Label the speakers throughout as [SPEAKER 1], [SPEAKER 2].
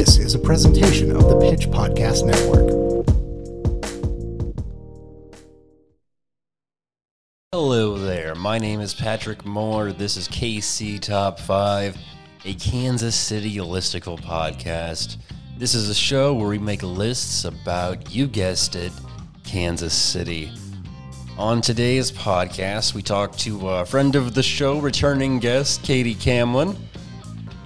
[SPEAKER 1] This is a presentation of the Pitch Podcast Network.
[SPEAKER 2] Hello there. My name is Patrick Moore. This is KC Top 5, a Kansas City listicle podcast. This is a show where we make lists about, you guessed it, Kansas City. On today's podcast, we talk to a friend of the show, returning guest, Katie Camlin.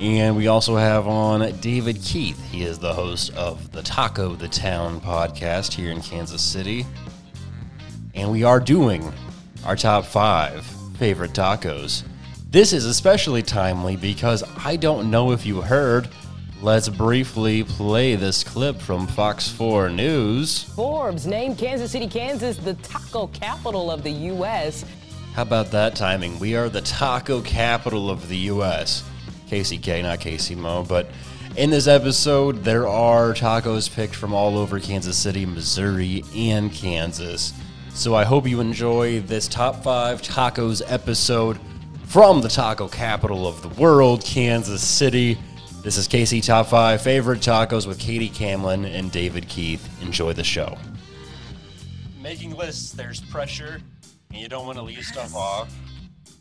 [SPEAKER 2] And we also have on David Keith. He is the host of the Taco the Town podcast here in Kansas City. And we are doing our top five favorite tacos. This is especially timely because I don't know if you heard. Let's briefly play this clip from Fox 4 News.
[SPEAKER 3] Forbes named Kansas City, Kansas the taco capital of the U.S.
[SPEAKER 2] How about that timing? We are the taco capital of the U.S. KCK, not KC Mo, but in this episode, there are tacos picked from all over Kansas City, Missouri, and Kansas. So I hope you enjoy this top five tacos episode from the taco capital of the world, Kansas City. This is KC Top 5 Favorite Tacos with Katie Camlin and David Keith. Enjoy the show. Making lists, there's pressure, and you don't want to leave stuff off.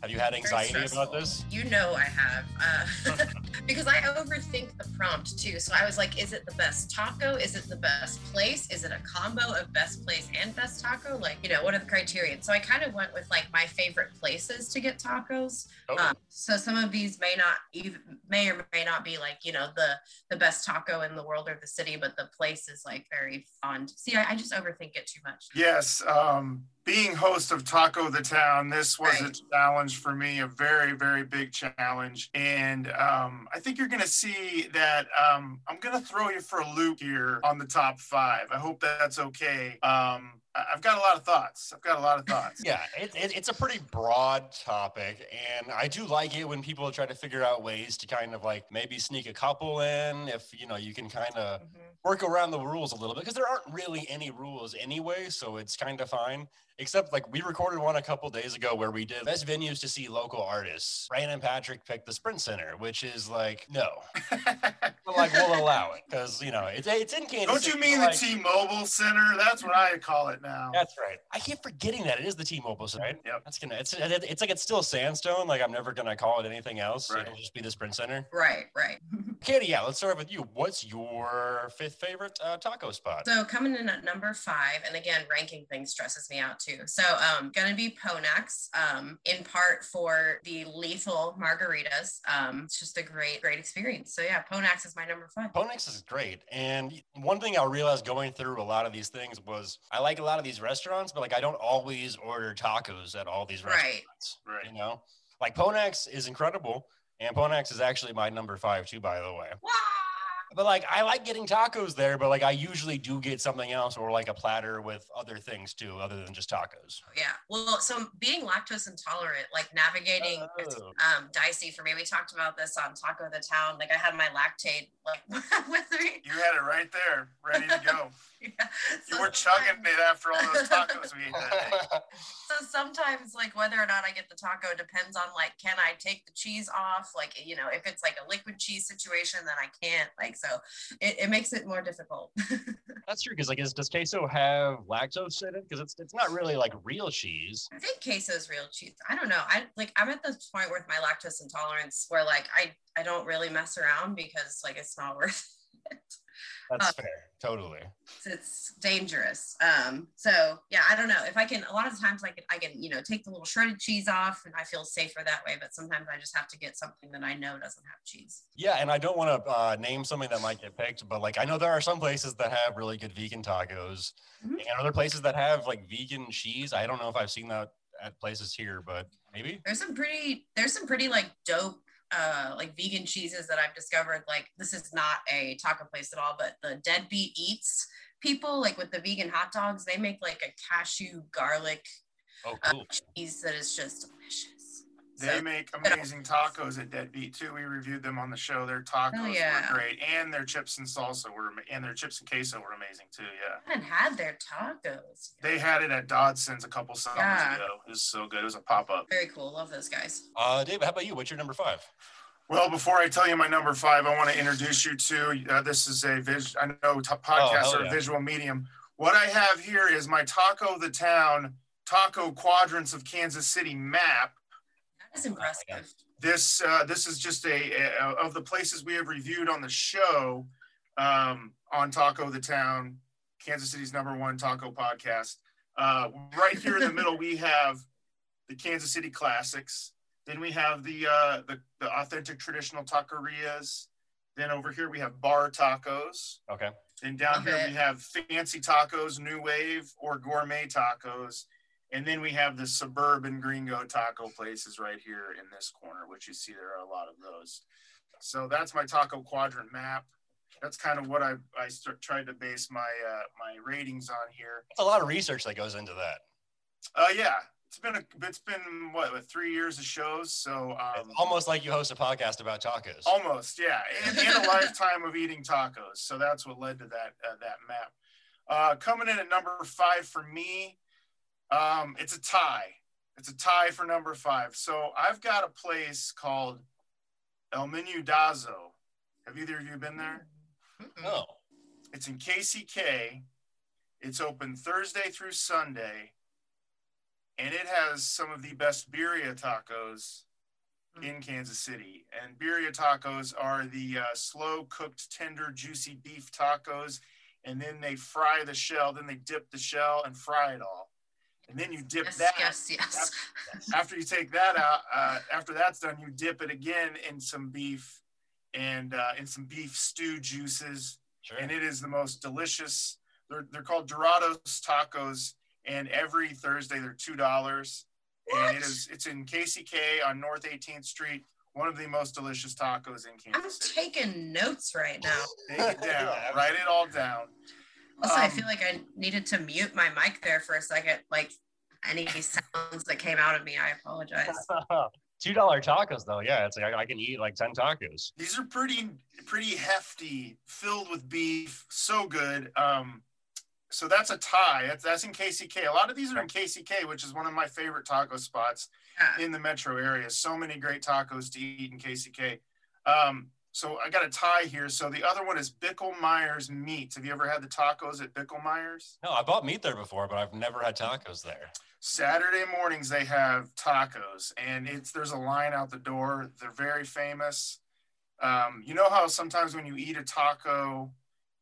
[SPEAKER 2] Have you had anxiety about this?
[SPEAKER 4] You know I have, uh, because I overthink the prompt too. So I was like, is it the best taco? Is it the best place? Is it a combo of best place and best taco? Like, you know, what are the criteria? So I kind of went with like my favorite places to get tacos.
[SPEAKER 2] Oh.
[SPEAKER 4] Um, so some of these may not even may or may not be like you know the the best taco in the world or the city, but the place is like very fun. See, I, I just overthink it too much.
[SPEAKER 5] Yes, um, being host of Taco the Town, this was
[SPEAKER 4] Right.
[SPEAKER 5] a challenge for me, a very, very big challenge. And um, I think you're going to see that um, I'm going to throw you for a loop here on the top five. I hope that's okay. Um, I've got a lot of thoughts. I've got a lot of thoughts.
[SPEAKER 2] Yeah, it, it, it's a pretty broad topic, and I do like it when people try to figure out ways to kind of like maybe sneak a couple in if you know you can kind of
[SPEAKER 4] Mhm.
[SPEAKER 2] work around the rules a little bit because there aren't really any rules anyway, so it's kind of fine. Except like we recorded one a couple days ago where we did best venues to see local artists. Ryan and Patrick picked the Sprint Center, which is like no, but like we'll allow it because you know it's it's in Kansas.
[SPEAKER 5] Don't you mean
[SPEAKER 2] but,
[SPEAKER 5] the
[SPEAKER 2] like-
[SPEAKER 5] T-Mobile Center? That's what I call it now.
[SPEAKER 2] That's right. I keep forgetting that it is the T-Mobile Center. Right?
[SPEAKER 5] Yep.
[SPEAKER 2] That's gonna. It's it's like it's still sandstone. Like I'm never gonna call it anything else.
[SPEAKER 5] Right.
[SPEAKER 2] It'll just be the Sprint Center.
[SPEAKER 4] Right, right.
[SPEAKER 2] Katie, yeah. Let's start with you. What's your fifth favorite uh, taco spot?
[SPEAKER 4] So coming in at number five, and again, ranking things stresses me out too. So um gonna be Ponak's, um, in part for the lethal margaritas. Um, it's just a great, great experience. So yeah, Ponak's is my number five.
[SPEAKER 2] Ponak's is great. And one thing I realized going through a lot of these things was I like a lot of these restaurants, but like I don't always order tacos at all these restaurants.
[SPEAKER 5] Right. Right.
[SPEAKER 2] You know, like Ponak's is incredible, and Ponak's is actually my number five too, by the way.
[SPEAKER 4] Wah!
[SPEAKER 2] But like I like getting tacos there, but like I usually do get something else or like a platter with other things too, other than just tacos.
[SPEAKER 4] Yeah. Well, so being lactose intolerant, like navigating it's,
[SPEAKER 2] Oh.
[SPEAKER 4] um dicey for me. We talked about this on Taco the Town. Like I had my Lactaid like with me.
[SPEAKER 5] You had it right there, ready to go.
[SPEAKER 4] Yeah.
[SPEAKER 5] You
[SPEAKER 4] So
[SPEAKER 5] were chugging it after all those tacos we ate that day.
[SPEAKER 4] So sometimes, like whether or not I get the taco depends on like, can I take the cheese off? Like, you know, if it's like a liquid cheese situation, then I can't. Like, so it, it makes it more difficult.
[SPEAKER 2] That's true because like is, does queso have lactose in it? Because it's it's not really like real cheese.
[SPEAKER 4] I think queso is real cheese. I don't know. I like I'm at this point with my lactose intolerance where like I I don't really mess around because like it's not worth it.
[SPEAKER 2] That's
[SPEAKER 4] Uh,
[SPEAKER 2] fair, totally.
[SPEAKER 4] It's, it's dangerous. Um, so yeah, I don't know if I can. A lot of times I can I can you know take the little shredded cheese off and I feel safer that way. But sometimes I just have to get something that I know doesn't have cheese.
[SPEAKER 2] Yeah, and I don't want to uh, name something that might get picked, but like I know there are some places that have really good vegan tacos,
[SPEAKER 4] Mhm.
[SPEAKER 2] and other places that have like vegan cheese. I don't know if I've seen that at places here, but maybe.
[SPEAKER 4] there's some pretty there's some pretty like dope uh like vegan cheeses that I've discovered. Like this is not a taco place at all, but the Deadbeat Eats people like with the vegan hot dogs, they make like a cashew garlic
[SPEAKER 2] Oh,
[SPEAKER 4] uh, cheese that is just delicious.
[SPEAKER 5] They
[SPEAKER 4] So,
[SPEAKER 5] make amazing tacos at Deadbeat too. We reviewed them on the show. Their tacos
[SPEAKER 4] yeah.
[SPEAKER 5] were great, and their chips and salsa were, and their chips and queso were amazing too. Yeah,
[SPEAKER 4] I haven't had their tacos.
[SPEAKER 5] they had it at Dodson's a couple summers
[SPEAKER 4] Yeah.
[SPEAKER 5] ago. It was so good. It was a pop up.
[SPEAKER 4] Very cool. Love those guys.
[SPEAKER 2] Uh, David, how about you? What's your number five?
[SPEAKER 5] Well, before I tell you my number five, I want to introduce you to uh, this is a vis. I know t- podcasts
[SPEAKER 2] hell
[SPEAKER 5] are
[SPEAKER 2] yeah.
[SPEAKER 5] a visual medium. What I have here is my Taco the Town Taco Quadrants of Kansas City map.
[SPEAKER 4] That is impressive.
[SPEAKER 5] This uh, this is just a, a of the places we have reviewed on the show um, on Taco the Town, Kansas City's number one taco podcast. Uh, right here in the middle, we have the Kansas City classics. Then we have the uh, the, the authentic traditional taquerias. Then over here we have bar tacos.
[SPEAKER 2] Okay.
[SPEAKER 5] Then down
[SPEAKER 4] Love
[SPEAKER 5] here we have fancy tacos, new wave or gourmet tacos. And then we have the suburban gringo taco places right here in this corner, which you see there are a lot of those. So that's my taco quadrant map. That's kind of what I, I start, tried to base my uh, my ratings on here.
[SPEAKER 2] That's a lot of research that goes into that.
[SPEAKER 5] Uh, yeah, it's been a it's been what, three years of shows, so um,
[SPEAKER 2] It's almost like you host a podcast about tacos.
[SPEAKER 5] Almost, yeah, and, and a lifetime of eating tacos. So that's what led to that uh, that map. Uh, coming in at number five for me, um, it's a tie. It's a tie for number five. So I've got a place called El Menudazo. Have either of you been there?
[SPEAKER 2] Oh,
[SPEAKER 5] It's in KCK. It's open Thursday through Sunday, and it has some of the best birria tacos in Kansas City. And birria tacos are the uh, slow cooked, tender, juicy beef tacos, and then they fry the shell. Then they dip the shell and fry it all, and then you dip
[SPEAKER 4] Yes,
[SPEAKER 5] that.
[SPEAKER 4] yes, yes.
[SPEAKER 5] After you take that out, uh, after that's done, you dip it again in some beef and uh, in some beef stew juices
[SPEAKER 2] sure.
[SPEAKER 5] and it is the most delicious. They're, they're called Dorados tacos, and every Thursday they're two dollars. And it is it's in KCK on North 18th Street. One of the most delicious tacos in Kansas. I'm City.
[SPEAKER 4] taking notes right now.
[SPEAKER 5] Take it down,
[SPEAKER 2] Yeah,
[SPEAKER 5] write it all down.
[SPEAKER 4] Also, I
[SPEAKER 5] Um,
[SPEAKER 4] feel like I needed to mute my mic there for a second. Like any sounds that came out of me, I apologize.
[SPEAKER 2] Two dollar tacos though, yeah. It's like I, I can eat like ten tacos.
[SPEAKER 5] These are pretty pretty hefty, filled with beef, so good. Um, so that's a tie. That's, that's in KCK. A lot of these are in KCK, which is one of my favorite taco spots.
[SPEAKER 4] Yeah.
[SPEAKER 5] in the metro area. So many great tacos to eat in KCK. Um, so I got a tie here. So the other one is Bichelmeyer's Meats. Have you ever had the tacos at Bichelmeyer's?
[SPEAKER 2] No, I bought meat there before, but I've never had tacos there.
[SPEAKER 5] Saturday mornings they have tacos, and it's there's a line out the door. They're very famous. Um, you know how sometimes when you eat a taco,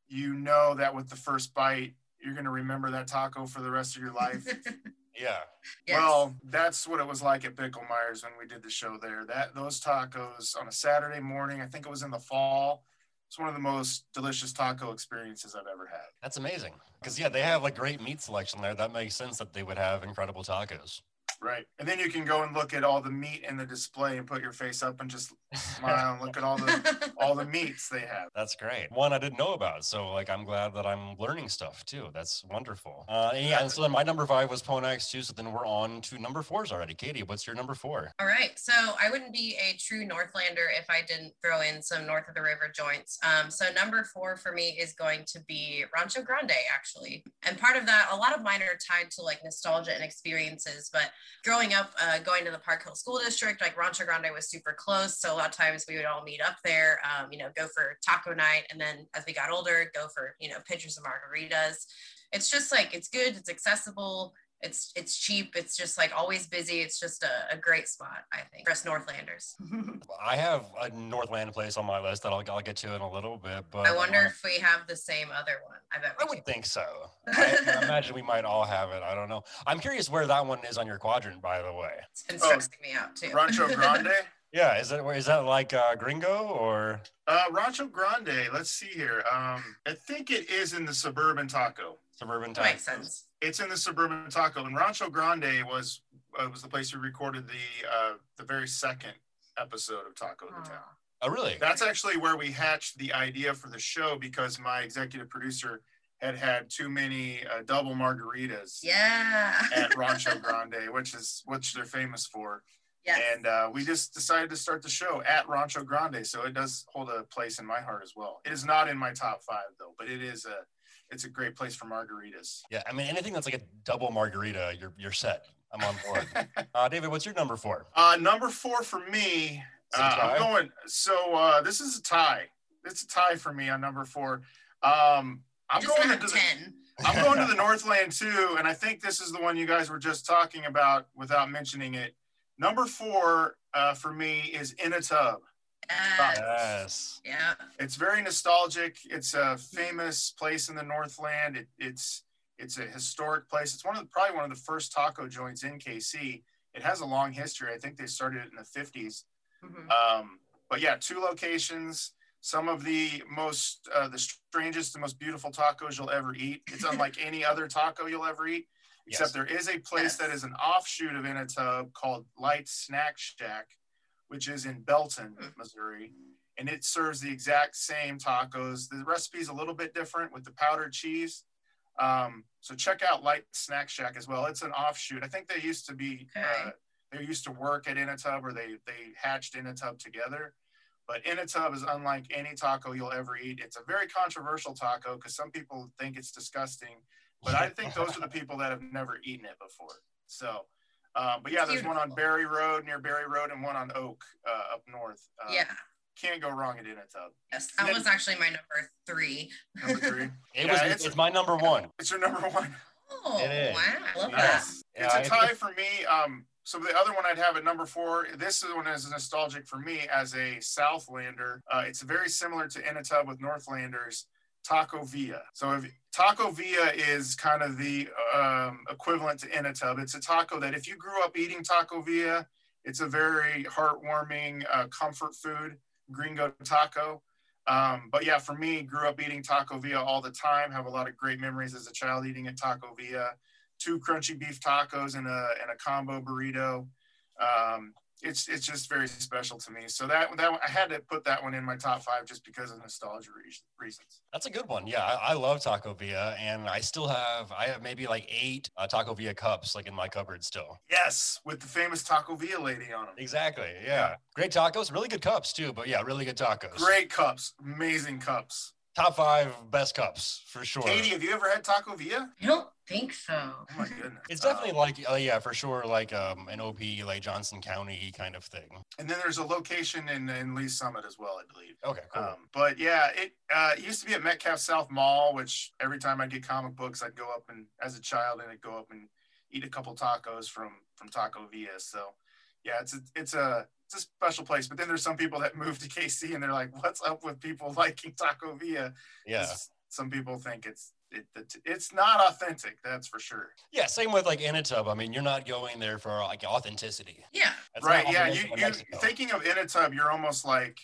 [SPEAKER 5] you know that with the first bite you're going to remember that taco for the rest of your life.
[SPEAKER 2] Yeah.
[SPEAKER 4] Yes.
[SPEAKER 5] Well, that's what it was like at Bichelmeyer's when we did the show there. That those tacos on a Saturday morning, I think it was in the fall. It's one of the most delicious taco experiences I've ever had.
[SPEAKER 2] That's amazing. Because yeah, they have like great meat selection there. That makes sense that they would have incredible tacos.
[SPEAKER 5] Right. And then you can go and look at all the meat in the display and put your face up and just smile and look at all the all the meats they have.
[SPEAKER 2] That's great. One I didn't know about. So like I'm glad that I'm learning stuff too. That's wonderful. Uh and yeah, and so then my number five was Ponak's too. So then we're on to number fours already. Katie, what's your number four?
[SPEAKER 4] All right. So I wouldn't be a true Northlander if I didn't throw in some north of the river joints. Um, so number four for me is going to be Rancho Grande, actually. And part of that, a lot of mine are tied to like nostalgia and experiences. But growing up, uh, going to the Park Hill School District, like Rancho Grande was super close. So a lot of times we would all meet up there, um, you know, go for taco night. And then as we got older, go for, you know, pitchers of margaritas. It's just like, it's good, it's accessible it's it's cheap it's just like always busy it's just a, a great spot i think for us northlanders
[SPEAKER 2] I have a Northland place on my list that I'll, I'll get to in a little bit. But
[SPEAKER 4] i wonder
[SPEAKER 2] uh,
[SPEAKER 4] if we have the same other one i bet
[SPEAKER 2] I
[SPEAKER 4] we
[SPEAKER 2] would think so. I, I imagine we might all have it. I don't know. I'm curious where that one is on your quadrant, by the way.
[SPEAKER 4] it's been
[SPEAKER 5] Oh,
[SPEAKER 4] stressing me out too
[SPEAKER 5] Rancho Grande.
[SPEAKER 2] Yeah, is that is that like uh, Gringo or
[SPEAKER 5] Uh, Rancho Grande. Let's see here. Um, I think it is in the suburban taco.
[SPEAKER 2] suburban
[SPEAKER 4] that
[SPEAKER 2] type?
[SPEAKER 4] makes sense
[SPEAKER 5] It's in the suburban taco, and Rancho Grande was uh, was the place we recorded the uh, the very second episode of Taco the Town.
[SPEAKER 2] Oh, really?
[SPEAKER 5] That's actually where we hatched the idea for the show because my executive producer had had too many uh, double margaritas
[SPEAKER 4] yeah
[SPEAKER 5] at Rancho Grande, which is which they're famous for.
[SPEAKER 4] yes.
[SPEAKER 5] And uh, we just decided to start the show at Rancho Grande, so it does hold a place in my heart as well. It is not in my top five though, but it is a it's a great place for margaritas.
[SPEAKER 2] Yeah, I mean anything that's like a double margarita, you're you're set. I'm on board. uh, David, what's your number four?
[SPEAKER 5] Uh, number four for me,
[SPEAKER 2] Is it a
[SPEAKER 5] Uh. I'm going. So uh, this is a tie. It's a tie for me on number four. Um, I'm
[SPEAKER 4] Just
[SPEAKER 5] going
[SPEAKER 4] gonna
[SPEAKER 5] to
[SPEAKER 4] have
[SPEAKER 5] the,
[SPEAKER 4] ten.
[SPEAKER 5] I'm going to the Northland too, and I think this is the one you guys were just talking about without mentioning it. Number four uh, for me is in a tub.
[SPEAKER 4] Yes.
[SPEAKER 2] Yes.
[SPEAKER 4] Yeah.
[SPEAKER 5] It's very nostalgic. It's a famous place in the Northland. It, it's it's a historic place. It's one of the, probably one of the first taco joints in KC. It has a long history. I think they started it in the 50s.
[SPEAKER 4] Mhm.
[SPEAKER 5] Um, but yeah, two locations. Some of the most, uh, the strangest, the most beautiful tacos you'll ever eat. It's unlike any other taco you'll ever eat. Except
[SPEAKER 2] Yes.
[SPEAKER 5] there is a place that
[SPEAKER 4] Yes.
[SPEAKER 5] is an offshoot of In a Tub called Light Snack Shack, which is in Belton,
[SPEAKER 4] Hmm.
[SPEAKER 5] Missouri, and it serves the exact same tacos. The recipe is a little bit different with the powdered cheese. Um, so check out Light Snack Shack as well. It's an offshoot. I think they used to be uh, they used to work at In a Tub or they they hatched In a Tub together. But In a Tub is unlike any taco you'll ever eat. It's a very controversial taco because some people think it's disgusting, but I think those are the people that have never eaten it before. So, uh, but yeah, there's one on Barry Road near Barry Road and one on Oak uh, up north. Uh,
[SPEAKER 4] yeah.
[SPEAKER 5] can't go wrong at In a Tub.
[SPEAKER 4] Yes. That
[SPEAKER 5] then-
[SPEAKER 4] was actually my number three.
[SPEAKER 5] Number three.
[SPEAKER 2] It
[SPEAKER 5] Yeah,
[SPEAKER 2] was.
[SPEAKER 5] it's-
[SPEAKER 2] It's, my number one.
[SPEAKER 5] it's your number one.
[SPEAKER 4] Oh
[SPEAKER 2] It is.
[SPEAKER 4] wow. I love that.
[SPEAKER 5] Yes.
[SPEAKER 2] Yeah,
[SPEAKER 5] it's a tie for me. Um, so the other one I'd have at number four. This is one is nostalgic for me as a Southlander. Uh, it's very similar to In a Tub with Northlanders. Taco Via. So if Taco Via is kind of the um, equivalent to In a Tub. It's a taco that if you grew up eating Taco Via, it's a very heartwarming uh, comfort food. Gringo taco. Um, but yeah, for me, grew up eating Taco Via all the time. Have a lot of great memories as a child eating at Taco Via two crunchy beef tacos and a and a combo burrito. Um, it's it's just very special to me. So that that I had to put that one in my top five just because of nostalgia re- reasons.
[SPEAKER 2] That's a good one. Yeah, I, I love Taco Via, and I still have. I have maybe like eight uh, Taco Via cups like in my cupboard still.
[SPEAKER 5] Yes, with the famous Taco Via lady on them.
[SPEAKER 2] Exactly. Yeah. Great tacos. Really good cups too. But yeah, really good tacos.
[SPEAKER 5] Great cups, amazing cups.
[SPEAKER 2] Top five best cups for sure.
[SPEAKER 5] Katie, have you ever had Taco Via?
[SPEAKER 4] I don't think so.
[SPEAKER 5] Oh my goodness,
[SPEAKER 2] It's definitely like, uh, yeah, for sure, like um, an OP, like Johnson County kind of thing.
[SPEAKER 5] and then there's a location in in Lee's Summit as well, I believe.
[SPEAKER 2] Okay, cool.
[SPEAKER 5] Um, but yeah, it uh, used to be at Metcalf South Mall, which every time I'd get comic books, I'd go up and as a child, and I'd go up and eat a couple tacos from from Taco Via. So yeah, it's a, it's a it's a special place. But then there's some people that move to KC and they're like, "What's up with people liking Taco Via?"
[SPEAKER 2] yeah.
[SPEAKER 5] 'Cause Some people think it's it, it it's not authentic. That's for sure.
[SPEAKER 2] Yeah, same with like Initub. I mean, you're not going there for like authenticity.
[SPEAKER 4] Yeah.
[SPEAKER 2] That's
[SPEAKER 5] right? Yeah. You
[SPEAKER 2] in
[SPEAKER 5] you thinking of Initub, you're almost like,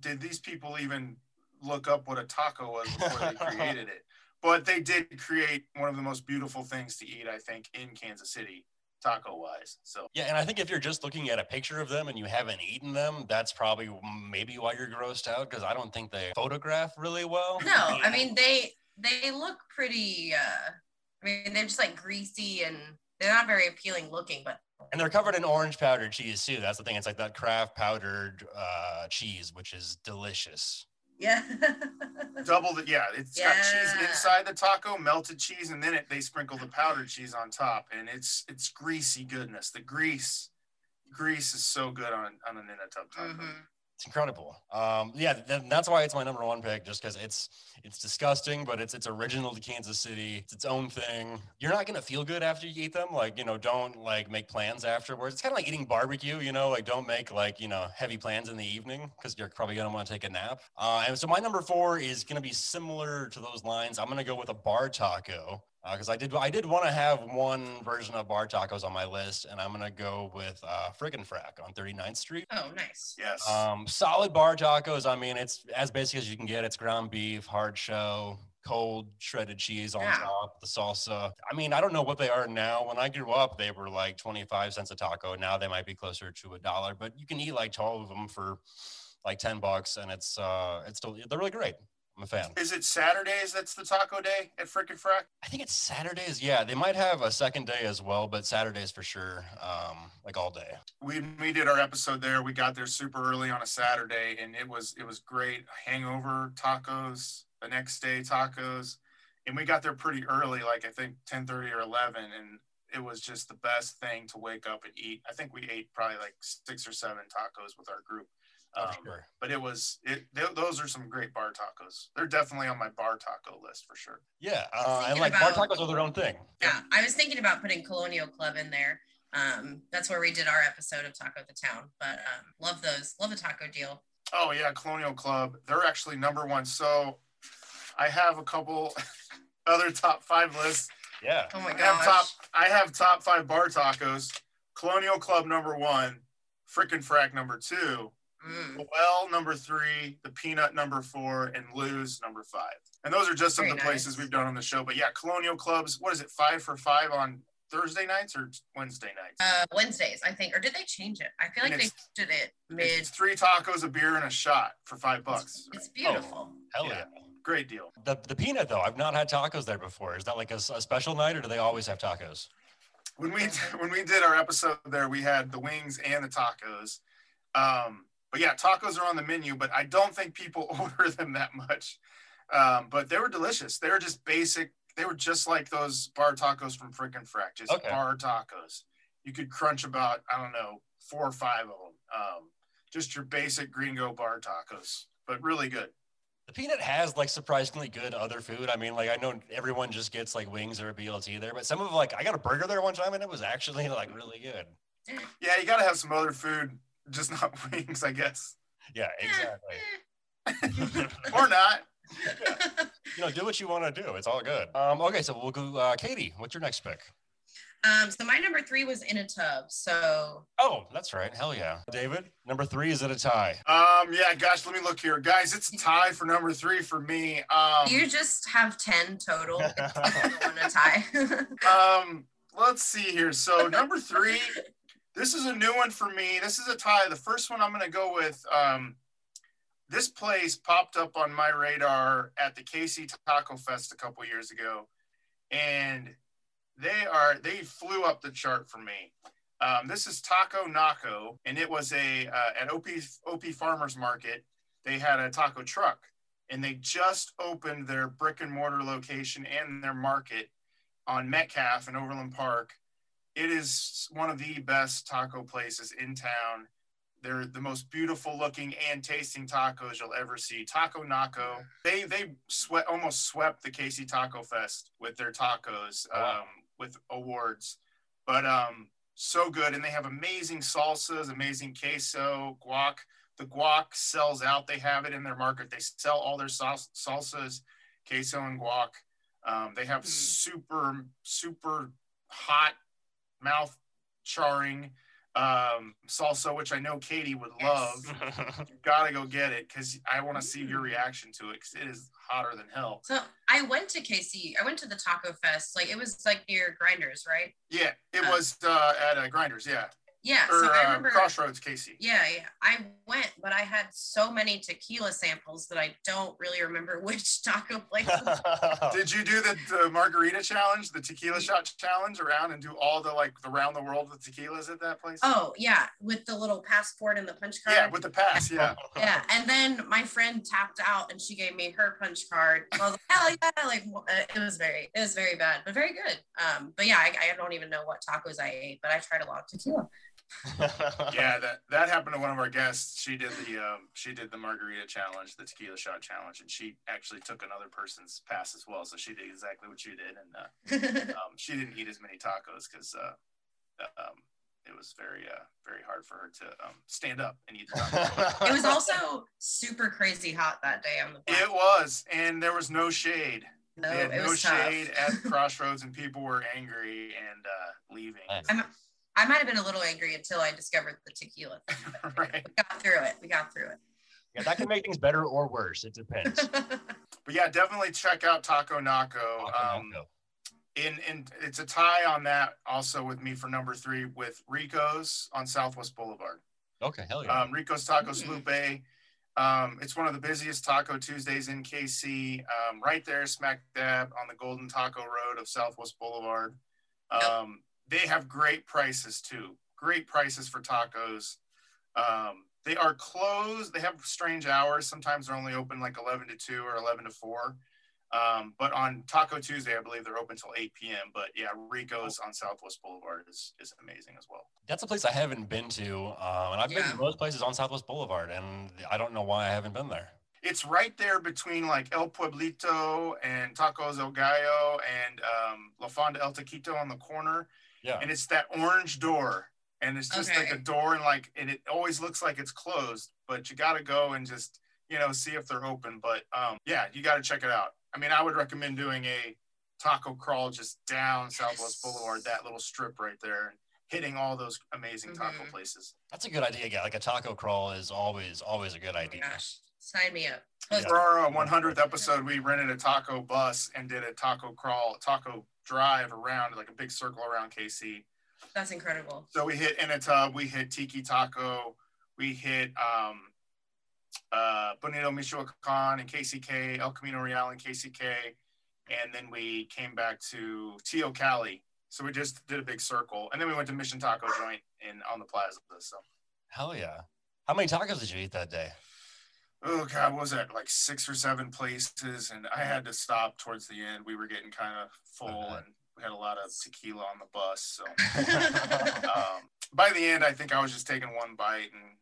[SPEAKER 5] did these people even look up what a taco was before they created it? But they did create one of the most beautiful things to eat, I think, in Kansas City, taco wise. So
[SPEAKER 2] Yeah, and I think if you're just looking at a picture of them and you haven't eaten them, that's probably maybe why you're grossed out because I don't think they photograph really well.
[SPEAKER 4] No, I mean they they look pretty. uh I mean they're just like greasy and they're not very appealing looking, but
[SPEAKER 2] And they're covered in orange powdered cheese too. That's the thing. It's like that Kraft powdered uh, cheese, which is delicious.
[SPEAKER 4] Yeah.
[SPEAKER 5] double the yeah, it's got cheese inside the taco, melted cheese, and then it they sprinkle the powdered cheese on top, and it's it's greasy goodness. The grease, grease is so good on on an Inatub taco.
[SPEAKER 4] Mhm.
[SPEAKER 2] It's incredible. Um, yeah, th- that's why it's my number one pick, just because it's it's disgusting, but it's it's original to Kansas City. It's its own thing. You're not gonna feel good after you eat them. Like you know, don't like make plans afterwards. It's kind of like eating barbecue. You know, like don't make like you know heavy plans in the evening because you're probably gonna want to take a nap. Uh, and so my number four is gonna be similar to those lines. I'm gonna go with a bar taco because I did I did want to have one version of bar tacos on my list, and I'm gonna go with uh, Fric & Frac on 39th Street.
[SPEAKER 4] Oh, nice.
[SPEAKER 5] Yes.
[SPEAKER 2] Um, solid bar tacos. I mean, it's as basic as you can get. It's ground beef, hard shell, cold shredded cheese on
[SPEAKER 4] Yeah.
[SPEAKER 2] top, the salsa. I mean, I don't know what they are now. When I grew up, they were like 25 cents a taco. Now they might be closer to a dollar, but you can eat like 12 of them for like 10 bucks and it's uh it's still they're really great. I'm a fan.
[SPEAKER 5] Is it Saturdays that's the taco day at Fric & Frac?
[SPEAKER 2] I think it's Saturdays. Yeah, they might have a second day as well, but Saturdays for sure. Um, like all day.
[SPEAKER 5] We we did our episode there. We got there super early on a Saturday, and it was it was great. Hangover tacos, the next day tacos, and we got there pretty early, like I think ten thirty or eleven, and it was just the best thing to wake up and eat. I think we ate probably like six or seven tacos with our group.
[SPEAKER 2] Oh,
[SPEAKER 5] Um,
[SPEAKER 2] sure.
[SPEAKER 5] But it was it. th- those are some great bar tacos. They're definitely on my bar taco list for sure.
[SPEAKER 2] Yeah, uh, and
[SPEAKER 4] Thinking
[SPEAKER 2] like bar tacos are their own thing.
[SPEAKER 4] Yeah, I was thinking about putting Colonial Club in there. Um, that's where we did our episode of Taco the Town. But um, love those. Love the taco deal.
[SPEAKER 5] Oh yeah, Colonial Club. They're actually number one. So I have a couple other top five lists.
[SPEAKER 2] Yeah.
[SPEAKER 4] Oh my
[SPEAKER 5] I have top. I have top five bar tacos. Colonial Club number one. Fric & Frac number two.
[SPEAKER 4] Mm.
[SPEAKER 5] Well number three. The Peanut number four, and Lou's number five. And those are just some
[SPEAKER 4] Very
[SPEAKER 5] of the places we've done on the show. But yeah, Colonial Clubs. What is it? Five for five on Thursday nights or Wednesday nights?
[SPEAKER 4] Uh, Wednesdays, I think, or did they change it? I feel like they did it mid.
[SPEAKER 5] It's three tacos, a beer, and a shot for five bucks.
[SPEAKER 4] It's beautiful.
[SPEAKER 2] Hell
[SPEAKER 5] Yeah.
[SPEAKER 2] yeah.
[SPEAKER 5] Great deal.
[SPEAKER 2] The the peanut though, I've not had tacos there before. Is that like a special night, or do they always have tacos?
[SPEAKER 5] when we when we did our episode there, we had the wings and the tacos. Um, but yeah, tacos are on the menu, but I don't think people order them that much. Um, but they were delicious. They were just basic. They were just like those bar tacos from Fric & Frac, just
[SPEAKER 2] Okay.
[SPEAKER 5] bar tacos. You could crunch about I don't know four or five of them. Um, just your basic gringo bar tacos, but really good.
[SPEAKER 2] The peanut has like surprisingly good other food. I mean, like I know everyone just gets like wings or a BLT there, but some of like I got a burger there one time and it was actually like really good.
[SPEAKER 5] Yeah, you got to have some other food, just not wings, I guess,
[SPEAKER 2] Yeah, exactly.
[SPEAKER 5] or not.
[SPEAKER 2] you know, do what you want to do. It's all good. Um, okay, so we'll go. Uh, Katie, what's your next pick?
[SPEAKER 4] um, so my number three was in a tub. So
[SPEAKER 2] Oh, that's right. Hell yeah, David. Number three is at a tie.
[SPEAKER 5] Um, yeah, gosh, let me look here, guys. It's a tie for number three for me. Um,
[SPEAKER 4] you just have ten total. One a tie.
[SPEAKER 5] um, let's see here. So number three, this is a new one for me. This is a tie. The first one I'm gonna go with. Um, this place popped up on my radar at the KC Taco Fest a couple years ago, and they are they flew up the chart for me. Um, this is Taco Naco, and it was a uh, at OP OP Farmers Market. They had a taco truck, and they just opened their brick and mortar location and their market on Metcalf in Overland Park. It is one of the best taco places in town. They're the most beautiful looking and tasting tacos you'll ever see. Taco Naco. They they sweat almost swept the KC Taco Fest with their tacos
[SPEAKER 2] Oh, wow.
[SPEAKER 5] um, with awards. But um so good and they have amazing salsas, amazing queso, guac. The guac sells out. They have it in their market. They sell all their sal- salsas, queso and guac. Um, they have
[SPEAKER 4] Hmm.
[SPEAKER 5] super super hot mouth charring um, salsa, which I know Katie would love. You gotta go get it because I want to see your reaction to it because it is hotter than hell.
[SPEAKER 4] so I went to KC. I went to the Taco Fest. Like it was like near Grinders, right?
[SPEAKER 5] Yeah, it
[SPEAKER 4] Uh,
[SPEAKER 5] was uh, at uh, Grinders. Yeah,
[SPEAKER 4] Yeah.
[SPEAKER 5] or
[SPEAKER 4] so I
[SPEAKER 5] uh,
[SPEAKER 4] remember.
[SPEAKER 5] Crossroads, KC.
[SPEAKER 4] Yeah, yeah. I went, but I had so many tequila samples that I don't really remember which taco place.
[SPEAKER 5] Did you do the, the margarita challenge, the tequila shot challenge around and do all the like the round the world with tequilas at that place?
[SPEAKER 4] oh, yeah, with the little passport and the punch card.
[SPEAKER 5] yeah, with the pass. Yeah.
[SPEAKER 4] yeah, and then my friend tapped out and she gave me her punch card. I was like, hell yeah! Like uh, it was very, it was very bad, but very good. Um, but yeah, I, I don't even know what tacos I ate, but I tried a lot of tequila.
[SPEAKER 5] Yeah, that that happened to one of our guests. She did the um, she did the margarita challenge, the tequila shot challenge, and she actually took another person's pass as well. So she did exactly what you did, and uh, um, she didn't eat as many tacos because uh, um, it was very uh, very hard for her to um, stand up and eat the tacos.
[SPEAKER 4] it was also super crazy hot that day on the.
[SPEAKER 5] it was, and there was no shade.
[SPEAKER 4] no, it
[SPEAKER 5] no
[SPEAKER 4] was tough.
[SPEAKER 5] shade at Crossroads, and people were angry and uh, leaving.
[SPEAKER 2] Nice.
[SPEAKER 4] I'm, I might have been a little angry until I discovered the tequila. thing, but
[SPEAKER 5] right.
[SPEAKER 4] We got through it. We got through it.
[SPEAKER 2] yeah, that can make things better or worse. It depends.
[SPEAKER 5] But yeah, definitely check out Taco Naco. Um, in in it's a tie on that also with me for number three with Rico's on Southwest Boulevard.
[SPEAKER 2] okay, hell yeah.
[SPEAKER 5] Um, Rico's Taco
[SPEAKER 4] Mm.
[SPEAKER 5] Slupe. Um, it's one of the busiest Taco Tuesdays in KC. Um, right there, smack dab on the Golden Taco Road of Southwest Boulevard. Um, they have great prices too. Great prices for tacos. Um, they are closed. They have strange hours. Sometimes they're only open like 11 to 2 or 11 to 4. Um, but on Taco Tuesday, I believe they're open till 8 p.m. But yeah, Rico's on Southwest Boulevard is is amazing as well.
[SPEAKER 2] That's a place I haven't been to, um, and I've been to most places on Southwest Boulevard, and I don't know why I haven't been there.
[SPEAKER 5] It's right there between like El Pueblito and Tacos El Gallo and um, La Fonda El Taquito on the corner.
[SPEAKER 2] Yeah.
[SPEAKER 5] and it's that orange door and it's just like a door and like and it always looks like it's closed but you got to go and just you know see if they're open but um yeah you got to check it out i mean i would recommend doing a taco crawl just down southwest boulevard that little strip right there hitting all those amazing taco
[SPEAKER 4] Mhm.
[SPEAKER 5] places
[SPEAKER 2] That's a good idea. Yeah, like a taco crawl is always always a good
[SPEAKER 4] Oh
[SPEAKER 2] idea.
[SPEAKER 4] gosh, sign me up.
[SPEAKER 2] Yeah.
[SPEAKER 5] for our uh, 100th episode we rented a taco bus and did a taco crawl taco drive around like a big circle around kc
[SPEAKER 4] That's incredible.
[SPEAKER 5] So we hit in a tub, we hit Tiki Taco, we hit um, uh, Bonito Michoacan and KCK, El Camino Real and KCK, and then we came back to Tio Cali. So we just did a big circle, and then we went to Mission Taco Joint in on the plaza. So
[SPEAKER 2] Hell yeah! How many tacos did you eat that day?
[SPEAKER 5] Oh god, was that like six or seven places, and I had to stop towards the end. We were getting kind of full,
[SPEAKER 2] Uh-huh.
[SPEAKER 5] and we had a lot of tequila on the bus. So um, by the end, I think I was just taking one bite, and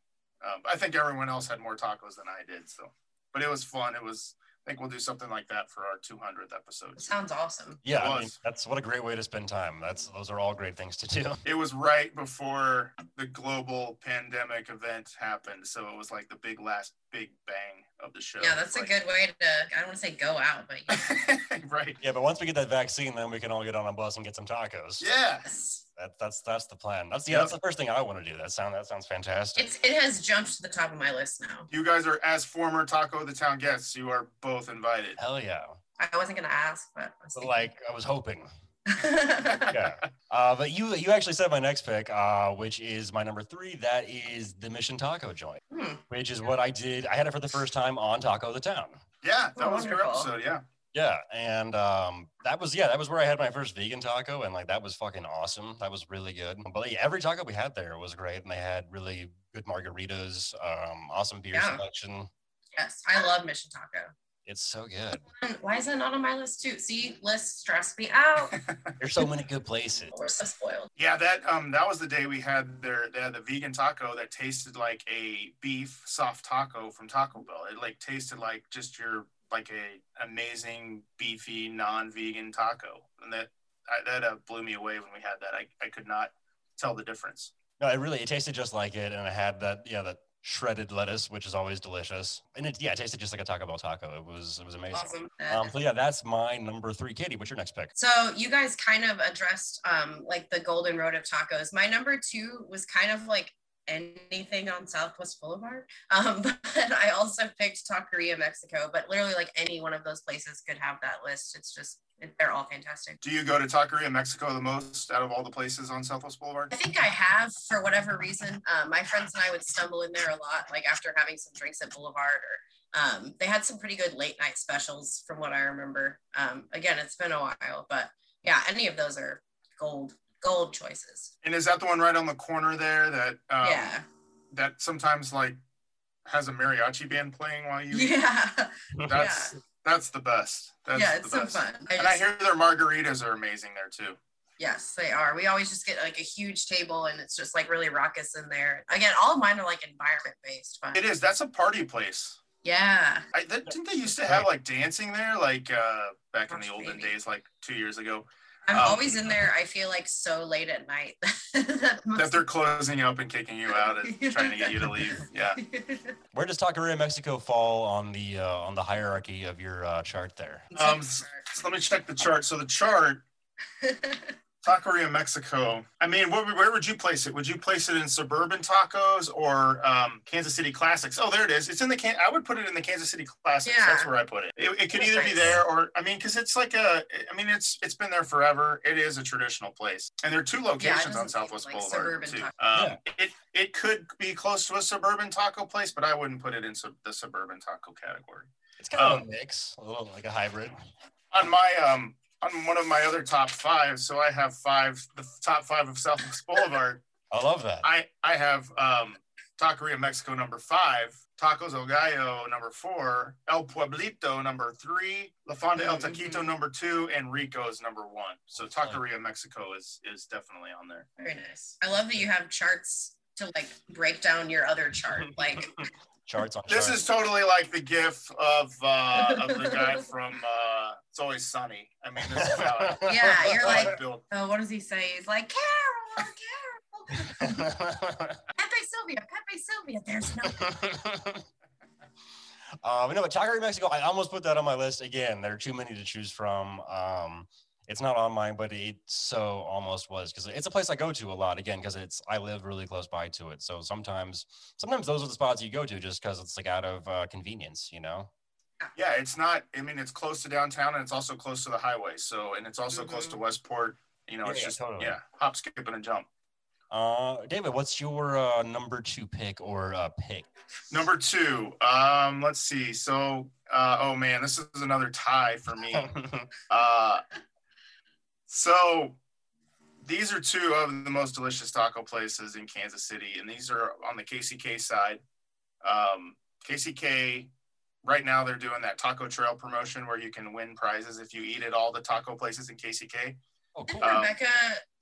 [SPEAKER 5] um, I think everyone else had more tacos than I did. So, but it was fun. It was. I think we'll do something like that for our 200th episode.
[SPEAKER 4] Sounds awesome.
[SPEAKER 2] Yeah, I mean, that's what a great way to spend time. That's those are all great things to do.
[SPEAKER 5] It was right before the global pandemic event happened, so it was like the big last big bang of the show.
[SPEAKER 4] Yeah, that's a good way to. I don't want to say go out, but
[SPEAKER 5] right.
[SPEAKER 2] Yeah, but once we get that vaccine, then we can all get on a bus and get some tacos.
[SPEAKER 5] Yeah.
[SPEAKER 4] yes,
[SPEAKER 2] That, that's that's the plan. That's yeah, that's the first thing I want to do. That sound that sounds fantastic.
[SPEAKER 4] it's it has jumped to the top of my list now.
[SPEAKER 5] You guys are as former Taco the Town guests. You are both invited.
[SPEAKER 2] Hell yeah!
[SPEAKER 4] I wasn't gonna ask, but I was
[SPEAKER 2] So like I was hoping.
[SPEAKER 4] yeah.
[SPEAKER 2] Yeah. Uh, but you you actually said my next pick, uh, which is my number three. That is the Mission Taco Joint,
[SPEAKER 4] Hmm.
[SPEAKER 2] which is what I did. I had it for the first time on Taco the Town.
[SPEAKER 5] Yeah, that
[SPEAKER 4] Oh,
[SPEAKER 5] was your
[SPEAKER 4] wonderful.
[SPEAKER 5] episode. Yeah.
[SPEAKER 2] Yeah, and um, that was yeah, that was where I had my first vegan taco, and like that was fucking awesome. That was really good. But yeah, every taco we had there was great, and they had really good margaritas, um, awesome beer
[SPEAKER 4] Yeah.
[SPEAKER 2] selection.
[SPEAKER 4] Yes, I love Mission Taco.
[SPEAKER 2] It's so good.
[SPEAKER 4] Why is that not on my list too? See, lists stress me out.
[SPEAKER 2] There's so many good places.
[SPEAKER 4] We're so spoiled.
[SPEAKER 5] Yeah, that um that was the day we had their they had the vegan taco that tasted like a beef soft taco from Taco Bell. It like tasted like just your like a amazing beefy non-vegan taco, and that I, that uh, blew me away when we had that. I, I could not tell the difference.
[SPEAKER 2] No, it really it tasted just like it, and I had that yeah that shredded lettuce, which is always delicious, and it yeah it tasted just like a Taco Bell taco. It was it was amazing.
[SPEAKER 4] Awesome.
[SPEAKER 2] Um, so yeah, that's my number three. Katie, what's your next pick?
[SPEAKER 4] So you guys kind of addressed um like the golden road of tacos. My number two was kind of like anything on Southwest Boulevard. Um, but I also picked Taqueria Mexico, but literally like any one of those places could have that list. It's just they're all fantastic.
[SPEAKER 5] Do you go to Taqueria Mexico the most out of all the places on Southwest Boulevard?
[SPEAKER 4] I think I have for whatever reason. Um, my friends and I would stumble in there a lot, like after having some drinks at Boulevard or um, they had some pretty good late night specials from what I remember. Um, again, it's been a while, but yeah, any of those are gold, gold choices.
[SPEAKER 5] And is that the one right on the corner there that um,
[SPEAKER 4] yeah.
[SPEAKER 5] that sometimes like has a mariachi band playing while you?
[SPEAKER 4] Yeah.
[SPEAKER 5] That's that's the best. That's
[SPEAKER 4] yeah, it's so
[SPEAKER 5] best.
[SPEAKER 4] fun. I
[SPEAKER 5] And I hear their margaritas are amazing there too.
[SPEAKER 4] yes, they are. We always just get like a huge table and it's just like really raucous in there. Again, all of mine are like environment based, but
[SPEAKER 5] It is. That's a party place.
[SPEAKER 4] yeah.
[SPEAKER 5] I that, didn't they used to have like dancing there, like uh, back in the olden
[SPEAKER 4] maybe.
[SPEAKER 5] days, like two years ago.
[SPEAKER 4] I'm
[SPEAKER 5] Um,
[SPEAKER 4] always in there. I feel like so late at night that,
[SPEAKER 5] That they're closing up and kicking you out and trying to get you to leave. Yeah.
[SPEAKER 2] Where does Taqueria Mexico fall on the uh, on the hierarchy of your uh, chart there?
[SPEAKER 5] Um, so let me check the chart. So the chart, Taqueria Mexico. I mean, where, where would you place it? Would you place it in suburban tacos or um, Kansas City classics? Oh, there it is. It's in the can. I would put it in the Kansas City classics.
[SPEAKER 4] Yeah.
[SPEAKER 5] That's where I put it. It, it could
[SPEAKER 4] That's
[SPEAKER 5] either be there or I mean, because it's like a. I mean, it's it's been there forever. It is a traditional place, and there are two locations on Southwest
[SPEAKER 4] like
[SPEAKER 5] Boulevard
[SPEAKER 4] suburban
[SPEAKER 5] too.
[SPEAKER 4] taco.
[SPEAKER 5] Um, It it could be close to a suburban taco place, but I wouldn't put it in sub- the suburban taco category.
[SPEAKER 2] It's kind of
[SPEAKER 5] Um,
[SPEAKER 2] a mix, a little like a hybrid.
[SPEAKER 5] on my um on one of my other top five so i have five the top five of southwest boulevard
[SPEAKER 2] I love that.
[SPEAKER 5] i i have um Taqueria Mexico number five, Tacos El Gallo number four, El Pueblito number three, La Fonda El Taquito number two, and Rico's number one. So Taqueria Mexico is is definitely on there.
[SPEAKER 4] Very nice. I love that you have charts to like break down your other chart. Like
[SPEAKER 2] Charts on
[SPEAKER 5] This
[SPEAKER 2] charts.
[SPEAKER 5] is totally like the gif of uh, of the guy from uh, It's Always Sunny. I mean, this is how it-
[SPEAKER 4] Yeah, you're
[SPEAKER 5] how
[SPEAKER 4] like- oh, what does he say? He's like Carol, Carol. Pepe Sylvia, Pepe Sylvia. There's no
[SPEAKER 2] um, no, but Taqueria Mexico, I almost put that on my list again. There are too many to choose from. Um, it's not on mine, but it so almost was because it's a place I go to a lot again because it's I live really close by to it. So sometimes, sometimes those are the spots you go to just because it's like out of uh, convenience, you know.
[SPEAKER 5] Yeah, it's not. I mean, it's close to downtown and it's also close to the highway. So, and it's also close to Westport. You know,
[SPEAKER 2] Yeah,
[SPEAKER 5] it's
[SPEAKER 2] yeah,
[SPEAKER 5] just
[SPEAKER 2] totally.
[SPEAKER 5] yeah, hop, skip, and a jump.
[SPEAKER 2] Uh, David, what's your uh, number two pick or uh, pick?
[SPEAKER 5] Number two, um, let's see. So, uh, oh man, this is another tie for me. Uh, so these are two of the most delicious taco places in Kansas City, and these are on the KCK side. Um, KCK, right now they're doing that taco trail promotion where you can win prizes if you eat at all the taco places in KCK.
[SPEAKER 2] oh,
[SPEAKER 4] Didn't
[SPEAKER 2] cool.
[SPEAKER 5] Um,
[SPEAKER 4] Rebecca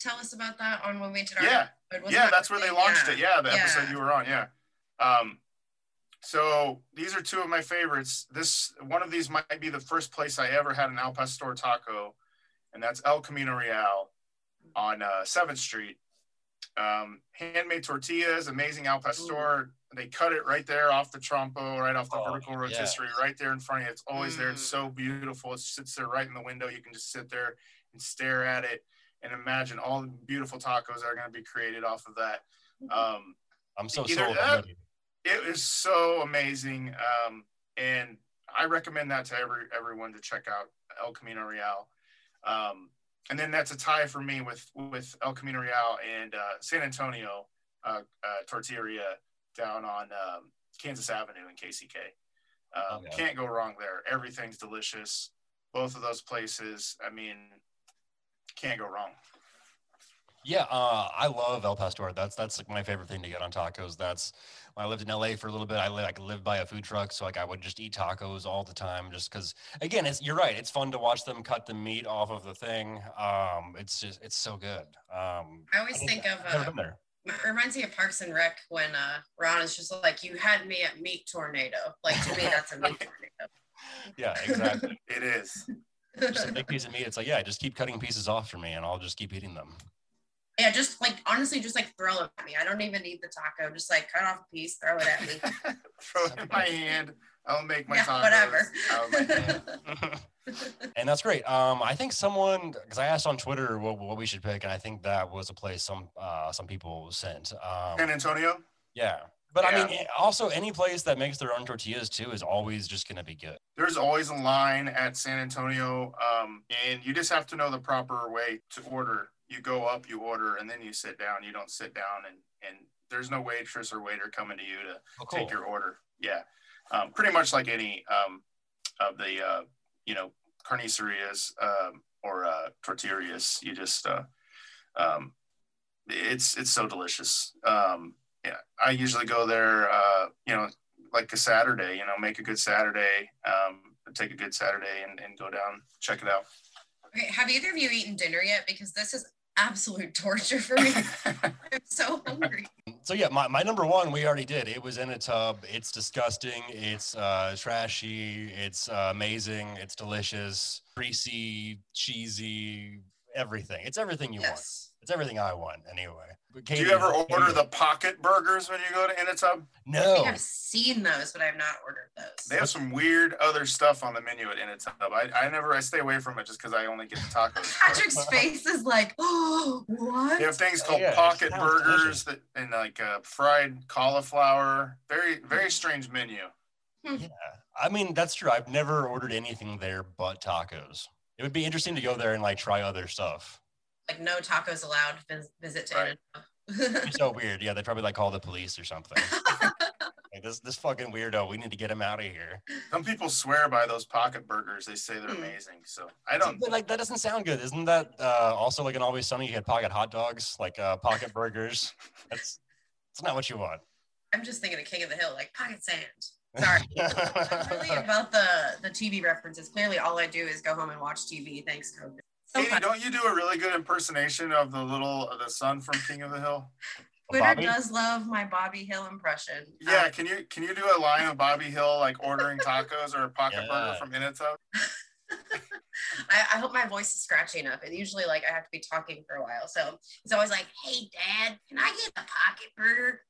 [SPEAKER 4] tell us about that on when we did our
[SPEAKER 5] Yeah,
[SPEAKER 4] episode?
[SPEAKER 5] Yeah,
[SPEAKER 4] that
[SPEAKER 5] that's where they
[SPEAKER 4] thing?
[SPEAKER 5] launched it. Yeah, the
[SPEAKER 4] Yeah.
[SPEAKER 5] episode you were on. Yeah. Um, so these are two of my favorites. This one of these might be the first place I ever had an al pastor taco, and that's El Camino Real on uh, Seventh Street. Um, handmade tortillas, amazing al pastor. They cut it right there off the trompo, right off the
[SPEAKER 2] Oh,
[SPEAKER 5] vertical
[SPEAKER 2] yeah.
[SPEAKER 5] rotisserie, right there in front of you. It's always there. It's
[SPEAKER 4] Mm.
[SPEAKER 5] so beautiful. It sits there right in the window. You can just sit there and stare at it and imagine all the beautiful tacos that are going to be created off of that. Um,
[SPEAKER 2] I'm so sold.
[SPEAKER 5] that- it is so amazing, um, and I recommend that to every everyone to check out El Camino Real. Um, and then that's a tie for me with with El Camino Real and uh, San Antonio uh, uh, Tortilleria down on um, Kansas Avenue in KCK. Um,
[SPEAKER 2] Okay.
[SPEAKER 5] Can't go wrong there. Everything's delicious. Both of those places. I mean, can't go wrong.
[SPEAKER 2] Yeah, uh, I love El Pastor. That's that's like my favorite thing to get on tacos. That's when I lived in LA for a little bit. I li- like lived by a food truck, so like I would just eat tacos all the time, just because. Again, it's you're right. It's fun to watch them cut the meat off of the thing. Um, it's just it's so good. Um,
[SPEAKER 4] I always think of uh,
[SPEAKER 2] there.
[SPEAKER 4] it reminds me of Parks and Rec when uh, Ron is just like, "You had me at meat tornado." Like to me, that's a meat tornado.
[SPEAKER 2] Yeah, exactly.
[SPEAKER 5] It is.
[SPEAKER 2] just a big piece of meat. It's like yeah, just keep cutting pieces off for me, and I'll just keep eating them.
[SPEAKER 4] Yeah, just like honestly, just like throw it at me. I don't even need the taco. Just like cut off a piece, throw it at me.
[SPEAKER 5] Throw it in my hand. I'll make my
[SPEAKER 4] yeah,
[SPEAKER 5] tacos.
[SPEAKER 4] whatever.
[SPEAKER 5] I'll make them.
[SPEAKER 2] and that's great. Um, I think someone because I asked on Twitter what, what we should pick, and I think that was a place some uh, some people sent. Um,
[SPEAKER 5] San Antonio.
[SPEAKER 2] yeah, but I mean, eh, also any place that makes their own tortillas too is always just gonna be good.
[SPEAKER 5] There's always a line at San Antonio, um, and you just have to know the proper way to order. You go up, you order, and then you sit down. You don't sit down, and and there's no waitress or waiter coming to you to
[SPEAKER 2] Oh,
[SPEAKER 5] take your order. Yeah, um, pretty much like any um, of the uh, you know carnicerias um, or uh, tortillerias. You just uh, um, it's it's so delicious. Um, yeah, I usually go there. Uh, you know, like a Saturday. You know, make a good Saturday. Um, take a good Saturday and, and go down check it out.
[SPEAKER 4] Okay, have either of you eaten dinner yet? Because this is absolute torture for me. I'm so hungry.
[SPEAKER 2] So yeah, my, my number one we already did. It was in a tub. It's disgusting. It's uh, trashy. It's uh, amazing. It's delicious. Greasy, cheesy, everything. It's everything you want. It's everything I want anyway. But
[SPEAKER 5] Do you ever order
[SPEAKER 2] Katie-
[SPEAKER 5] the pocket burgers when you go to Initub?
[SPEAKER 4] I
[SPEAKER 2] No.
[SPEAKER 4] think I've seen those, but I've not ordered those.
[SPEAKER 5] They have some weird other stuff on the menu at Initub. I, I never I stay away from it just because I only get the tacos.
[SPEAKER 4] Patrick's face is like, oh, what?
[SPEAKER 5] They have things called
[SPEAKER 2] Yeah,
[SPEAKER 5] pocket burgers that and like uh, fried cauliflower. Very very strange menu.
[SPEAKER 2] Yeah, I mean that's true. I've never ordered anything there but tacos. It would be interesting to go there and like try other stuff.
[SPEAKER 4] Like no tacos allowed. Vis- visit to
[SPEAKER 5] Right.
[SPEAKER 2] It'd be so weird. Yeah, they'd probably like call the police or something. like this this fucking weirdo. We need to get him out of here.
[SPEAKER 5] Some people swear by those pocket burgers. They say they're
[SPEAKER 4] Hmm.
[SPEAKER 5] amazing. So I don't.
[SPEAKER 2] But, like that doesn't sound good. Isn't that uh, also like an Always Sunny? You had pocket hot dogs, like uh, pocket burgers. That's that's not what you want.
[SPEAKER 4] I'm just thinking of King of the Hill, like pocket sand. Sorry. Really about the the TV references. Clearly, all I do is go home and watch TV. Thanks, COVID. So
[SPEAKER 5] Katie,
[SPEAKER 4] fun.
[SPEAKER 5] don't you do a really good impersonation of the little the son from King of the Hill?
[SPEAKER 4] Twitter
[SPEAKER 2] Bobby?
[SPEAKER 4] does love my Bobby Hill impression.
[SPEAKER 5] Yeah,
[SPEAKER 4] Um,
[SPEAKER 5] can you can you do a line of Bobby Hill like ordering tacos or a pocket
[SPEAKER 2] Yeah.
[SPEAKER 5] burger from Inatub?
[SPEAKER 4] I, I hope my voice is scratchy enough. And usually, like, I have to be talking for a while. So it's always like, hey, dad, can I get a pocket burger?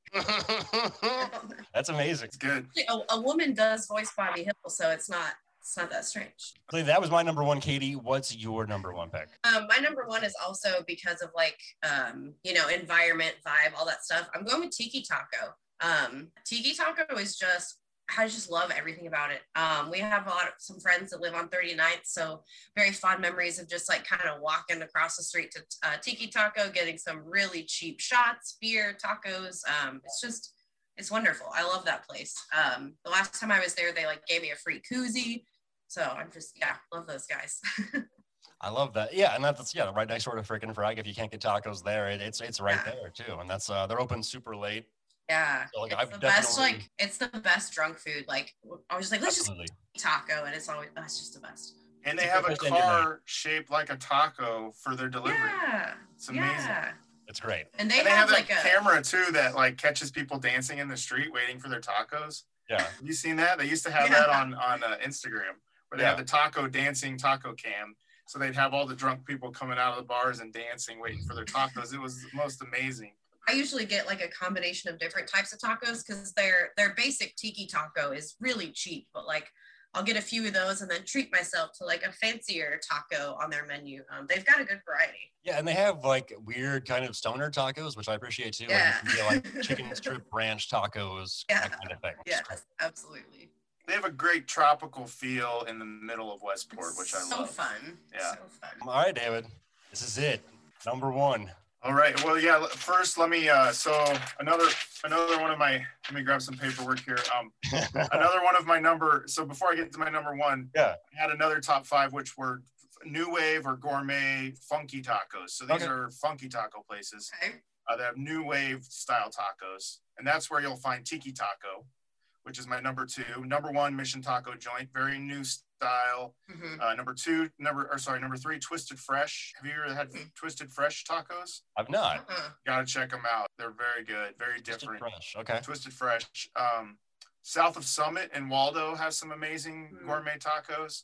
[SPEAKER 2] That's amazing.
[SPEAKER 5] It's good.
[SPEAKER 4] a, a woman does voice Bobby Hill, so it's not it's not that strange.
[SPEAKER 2] That was my number one, Katie. What's your number one pick?
[SPEAKER 4] Um, my number one is also because of like um, you know, environment, vibe, all that stuff. I'm going with Tiki Taco. Um, Tiki Taco is just I just love everything about it. Um, we have a lot of some friends that live on 39th, so very fond memories of just like kind of walking across the street to uh, Tiki Taco, getting some really cheap shots, beer, tacos. Um, it's just it's wonderful. I love that place. Um, the last time I was there, they like gave me a free koozie. So I'm just yeah, love those guys.
[SPEAKER 2] I love that. Yeah, and that's yeah, right next door to Fric & Frac. If you can't get tacos there, it, it's it's right
[SPEAKER 4] Yeah.
[SPEAKER 2] there too. And that's uh they're open super late.
[SPEAKER 4] Yeah,
[SPEAKER 2] So, like,
[SPEAKER 4] it's
[SPEAKER 2] I've
[SPEAKER 4] the best. Like, it's the best drunk food. Like, I was just like, let's just
[SPEAKER 2] Absolutely.
[SPEAKER 4] eat taco, and it's always that's just the best.
[SPEAKER 5] And they
[SPEAKER 2] a
[SPEAKER 5] have a
[SPEAKER 2] good place to end your
[SPEAKER 5] car shaped like a taco for their delivery.
[SPEAKER 4] Yeah,
[SPEAKER 5] It's amazing.
[SPEAKER 4] yeah.
[SPEAKER 2] It's great.
[SPEAKER 4] And they,
[SPEAKER 5] And they
[SPEAKER 4] have,
[SPEAKER 5] have,
[SPEAKER 4] like
[SPEAKER 5] that
[SPEAKER 4] a
[SPEAKER 5] camera too that like catches people dancing in the street waiting for their tacos.
[SPEAKER 2] Yeah.
[SPEAKER 5] Have you seen that? They used to have
[SPEAKER 4] Yeah.
[SPEAKER 5] that on on uh, Instagram where they
[SPEAKER 2] Yeah.
[SPEAKER 5] had the taco dancing taco cam. So they'd have all the drunk people coming out of the bars and dancing, waiting for their tacos. It was most amazing.
[SPEAKER 4] I usually get like a combination of different types of tacos because their their basic tiki taco is really cheap, but like I'll get a few of those and then treat myself to like a fancier taco on their menu. Um, they've got a good variety.
[SPEAKER 2] Yeah, and they have like weird kind of stoner tacos, which I appreciate too.
[SPEAKER 4] Yeah.
[SPEAKER 2] Like, you can get, like chicken strip ranch tacos,
[SPEAKER 4] Yeah.
[SPEAKER 2] that kind of thing.
[SPEAKER 4] Yes, absolutely.
[SPEAKER 5] They have a great tropical feel in the middle of Westport, which I love.
[SPEAKER 4] so
[SPEAKER 5] love.
[SPEAKER 4] fun.
[SPEAKER 5] Yeah.
[SPEAKER 4] So fun.
[SPEAKER 2] All right, David. This is it. Number one.
[SPEAKER 5] All right. Well, yeah. First, let me. Uh, so another another one of my. Let me grab some paperwork here. Um, another one of my number. So before I get to my number one,
[SPEAKER 2] Yeah.
[SPEAKER 5] I had another top five, which were new wave or gourmet funky tacos. So these
[SPEAKER 2] Okay.
[SPEAKER 5] are funky taco places.
[SPEAKER 4] Okay.
[SPEAKER 5] Uh, they have new wave style tacos, and that's where you'll find Tiki Taco, which is my number two. Number one, Mission Taco Joint, very new style.
[SPEAKER 4] Mhm.
[SPEAKER 5] Uh, number two, number or sorry, number three, Twisted Fresh. Have you ever had Twisted Fresh tacos?
[SPEAKER 2] I've not.
[SPEAKER 4] Uh-uh.
[SPEAKER 5] Gotta check them out. They're very good, very
[SPEAKER 2] Just
[SPEAKER 5] different.
[SPEAKER 2] fresh. Okay.
[SPEAKER 5] Twisted Fresh. Um, south of Summit and Waldo has some amazing
[SPEAKER 4] Mm.
[SPEAKER 5] gourmet tacos,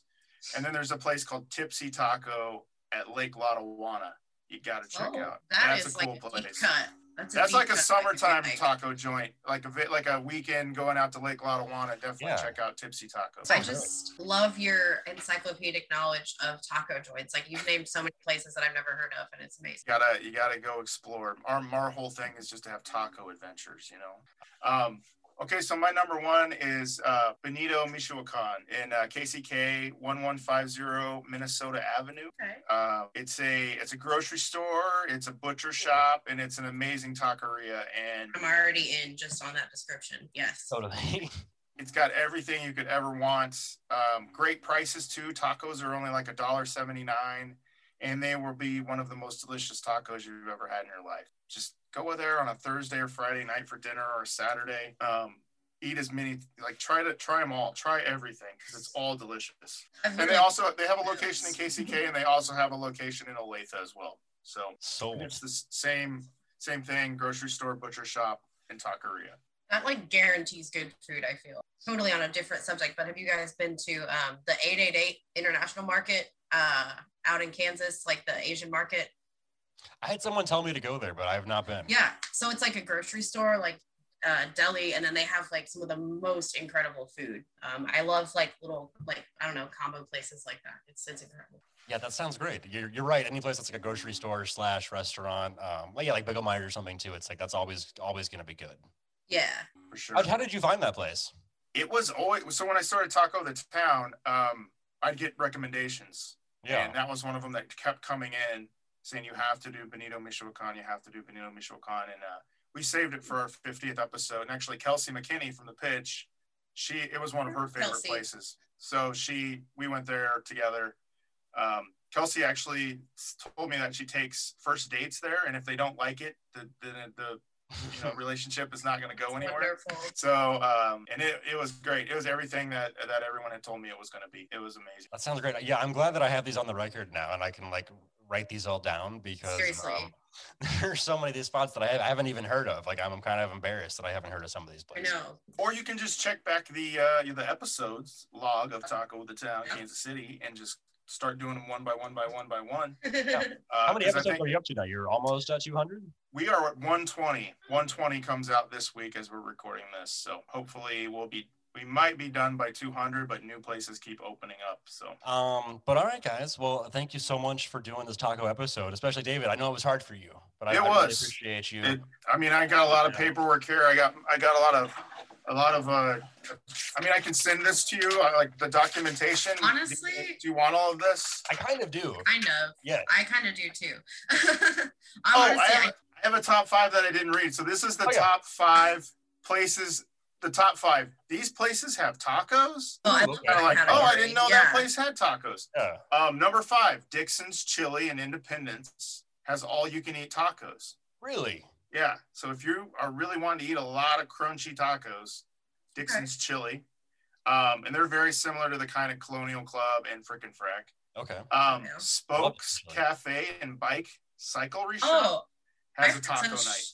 [SPEAKER 5] and then there's a place called Tipsy Taco at Lake Lotawana. You gotta check
[SPEAKER 4] Oh,
[SPEAKER 5] out.
[SPEAKER 4] that
[SPEAKER 5] That's
[SPEAKER 4] is
[SPEAKER 5] a cool
[SPEAKER 4] like a deep
[SPEAKER 5] place.
[SPEAKER 4] cut. That's, a
[SPEAKER 5] That's like a summertime
[SPEAKER 4] like.
[SPEAKER 5] taco joint, like a bit like a weekend going out to Lake Lotawana. Definitely
[SPEAKER 2] Yeah.
[SPEAKER 5] check out Tipsy Taco.
[SPEAKER 4] So I just love your encyclopedic knowledge of taco joints. Like you've named so many places that I've never heard of, and it's amazing.
[SPEAKER 5] You gotta you gotta go explore. Our our whole thing is just to have taco adventures, you know. Um, okay, so my number one is uh, Benito Michoacan in uh, KCK one one five zero Minnesota Avenue.
[SPEAKER 4] Okay.
[SPEAKER 5] Uh, it's a it's a grocery store, it's a butcher shop, and it's an amazing taqueria. And
[SPEAKER 4] I'm already in just on that description. Yes.
[SPEAKER 2] Totally.
[SPEAKER 5] It's got everything you could ever want. Um, great prices too. Tacos are only like a dollar seventy nine, and they will be one of the most delicious tacos you've ever had in your life. Just go there on a Thursday or Friday night for dinner or a Saturday. Um, eat as many like try to try them all. Try everything because it's all delicious. And they also they have a location in KCK and they also have a location in Olathe as well. So
[SPEAKER 2] Sold.
[SPEAKER 5] it's the same same thing. Grocery store, butcher shop, and taqueria.
[SPEAKER 4] that like guarantees good food. I feel totally on a different subject, but have you guys been to um, the 888 International Market uh, out in Kansas, like the Asian market?
[SPEAKER 2] I had someone tell me to go there, but I have not been.
[SPEAKER 4] Yeah. So it's like a grocery store, like uh, deli, and then they have like some of the most incredible food. Um, I love like little like I don't know combo places like that. It's it's incredible.
[SPEAKER 2] Yeah, that sounds great. You're, you're right. Any place that's like a grocery store slash restaurant, um, well, yeah, like Bichelmeyer or something too. It's like that's always always going to be good.
[SPEAKER 4] Yeah.
[SPEAKER 5] For sure.
[SPEAKER 2] How, how did you find that place?
[SPEAKER 5] it was always so when I started Taco the Town, um, I'd get recommendations.
[SPEAKER 2] Yeah.
[SPEAKER 5] And that was one of them that kept coming in saying you have to do Benito Michoacan, you have to do Benito Michoacan. And uh, we saved it for our 50th episode. And actually Kelsey McKinney from the pitch, she it was one of her favorite
[SPEAKER 4] Kelsey.
[SPEAKER 5] places. So she we went there together. Um, Kelsey actually told me that she takes first dates there, and if they don't like it, the the, the you know relationship is not going to go anywhere.
[SPEAKER 4] Wonderful.
[SPEAKER 5] So um, and it, it was great. It was everything that that everyone had told me it was going to be. It was amazing.
[SPEAKER 2] That sounds great. Yeah, I'm glad that I have these on the record now, and I can like write these all down because um, there's so many of these spots that I, have, I haven't even heard of. Like I'm kind of embarrassed that I haven't heard of some of these places.
[SPEAKER 4] I
[SPEAKER 2] places.
[SPEAKER 4] know.
[SPEAKER 5] Or you can just check back the uh, the episodes log of Taco with the Town,
[SPEAKER 4] Yeah.
[SPEAKER 5] Kansas City, and just start doing them one by one by one by one. Uh,
[SPEAKER 2] How many
[SPEAKER 5] 'cause I
[SPEAKER 2] episodes
[SPEAKER 5] think
[SPEAKER 2] are you up to now? You're almost at 200.
[SPEAKER 5] We are at 120. 120 comes out this week as we're recording this, so hopefully we'll be. We might be done by 200, but new places keep opening up. So
[SPEAKER 2] Um, but all right, guys. Well, thank you so much for doing this taco episode, especially David. I know it was hard for you, but I,
[SPEAKER 5] It
[SPEAKER 2] I really appreciate you.
[SPEAKER 5] It, I mean, I got a lot of paperwork here. I got I got a lot of a lot of uh I mean, I can send this to you, uh, like the documentation. Do you-
[SPEAKER 4] Honestly-
[SPEAKER 5] do you want all of this?
[SPEAKER 2] I kind of do.
[SPEAKER 4] kind of.
[SPEAKER 2] Yeah.
[SPEAKER 4] I kind of do too.
[SPEAKER 5] Oh,
[SPEAKER 4] Honestly,
[SPEAKER 5] I
[SPEAKER 4] I,
[SPEAKER 5] have, I have a top five that I didn't read. So this is the
[SPEAKER 2] Oh, yeah.
[SPEAKER 5] top five places. The top five. These places have tacos.
[SPEAKER 4] oh, I
[SPEAKER 2] Ooh, okay.
[SPEAKER 5] Kind of like, oh, I didn't know
[SPEAKER 4] yeah.
[SPEAKER 5] that place had tacos.
[SPEAKER 2] Yeah.
[SPEAKER 5] Um, number five, Dixon's Chili in Independence has all you can eat tacos.
[SPEAKER 2] Really?
[SPEAKER 5] Yeah. So if you are really wanting to eat a lot of crunchy tacos, Dixon's Chili. Um, and they're very similar to the kind of Colonial Club and Fric & Frac.
[SPEAKER 2] Okay.
[SPEAKER 5] Um,
[SPEAKER 4] Yeah.
[SPEAKER 5] Spokes Cafe and Bike Cycle Reshop
[SPEAKER 4] Oh,
[SPEAKER 5] has
[SPEAKER 4] I've
[SPEAKER 5] a taco
[SPEAKER 4] such-
[SPEAKER 5] night.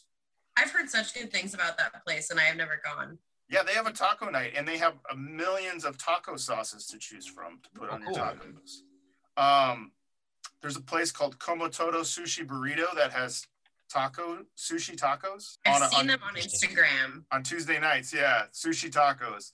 [SPEAKER 4] I've heard such good things about that place, and I have never gone.
[SPEAKER 5] Yeah, they have a taco night, and they have uh, millions of taco sauces to choose from to put
[SPEAKER 2] Oh,
[SPEAKER 5] on your tacos. Um, there's a place called Komotodo Sushi Burrito that has taco sushi tacos
[SPEAKER 4] I've
[SPEAKER 5] a-
[SPEAKER 4] seen them on Instagram.
[SPEAKER 5] on Tuesday nights. Yeah, sushi tacos.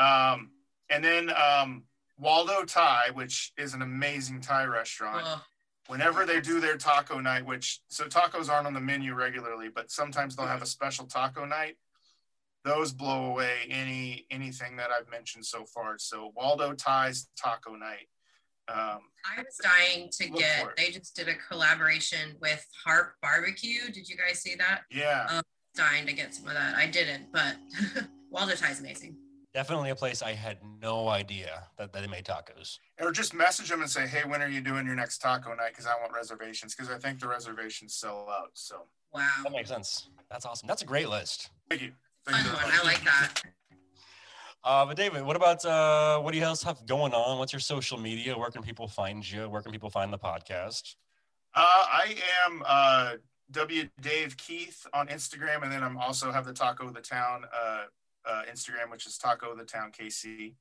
[SPEAKER 5] Um, and then um, Waldo Thai, which is an amazing Thai restaurant.
[SPEAKER 4] Oh,
[SPEAKER 5] Whenever they do their taco night, which so tacos aren't on the menu regularly, but sometimes they'll have a special taco night. Those blow away any anything that I've mentioned so far. So Waldo Thai's taco night. Um,
[SPEAKER 4] I was dying to get. They just did a collaboration with Harp Barbecue. Did you guys see that?
[SPEAKER 5] yeah,
[SPEAKER 4] Dying to get some of that. I didn't, but Waldo Thai is amazing.
[SPEAKER 2] Definitely a place I had no idea that, that they made tacos.
[SPEAKER 5] or just message them and say, "Hey, when are you doing your next taco night? Because I want reservations. Because I think the reservations sell out." So
[SPEAKER 4] Wow,
[SPEAKER 2] That makes sense. That's awesome. That's a great list.
[SPEAKER 5] thank you.
[SPEAKER 4] Fun one. I like that.
[SPEAKER 2] Uh, but David, what about uh, what do you else have going on? What's your social media? Where can people find you? Where can people find the podcast?
[SPEAKER 5] Uh, I am uh, W Dave Keith on Instagram, and then I'm also have the Taco of the Town uh, uh, Instagram, which is Taco of the Town KC.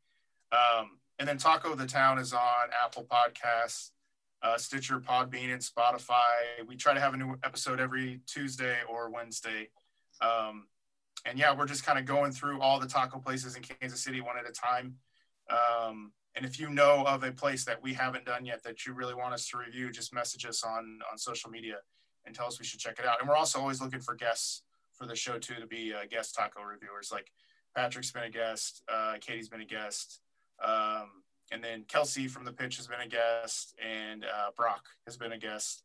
[SPEAKER 5] Um, and then Taco of the Town is on Apple Podcasts, uh, Stitcher, Podbean, and Spotify. We try to have a new episode every Tuesday or Wednesday. Um, and yeah, we're just kind of going through all the taco places in Kansas City one at a time. Um, and if you know of a place that we haven't done yet that you really want us to review, just message us on on social media and tell us we should check it out. And we're also always looking for guests for the show too to be uh, guest taco reviewers. Like Patrick's been a guest, uh, Katie's been a guest, um, and then Kelsey from the pitch has been a guest, and uh, Brock has been a guest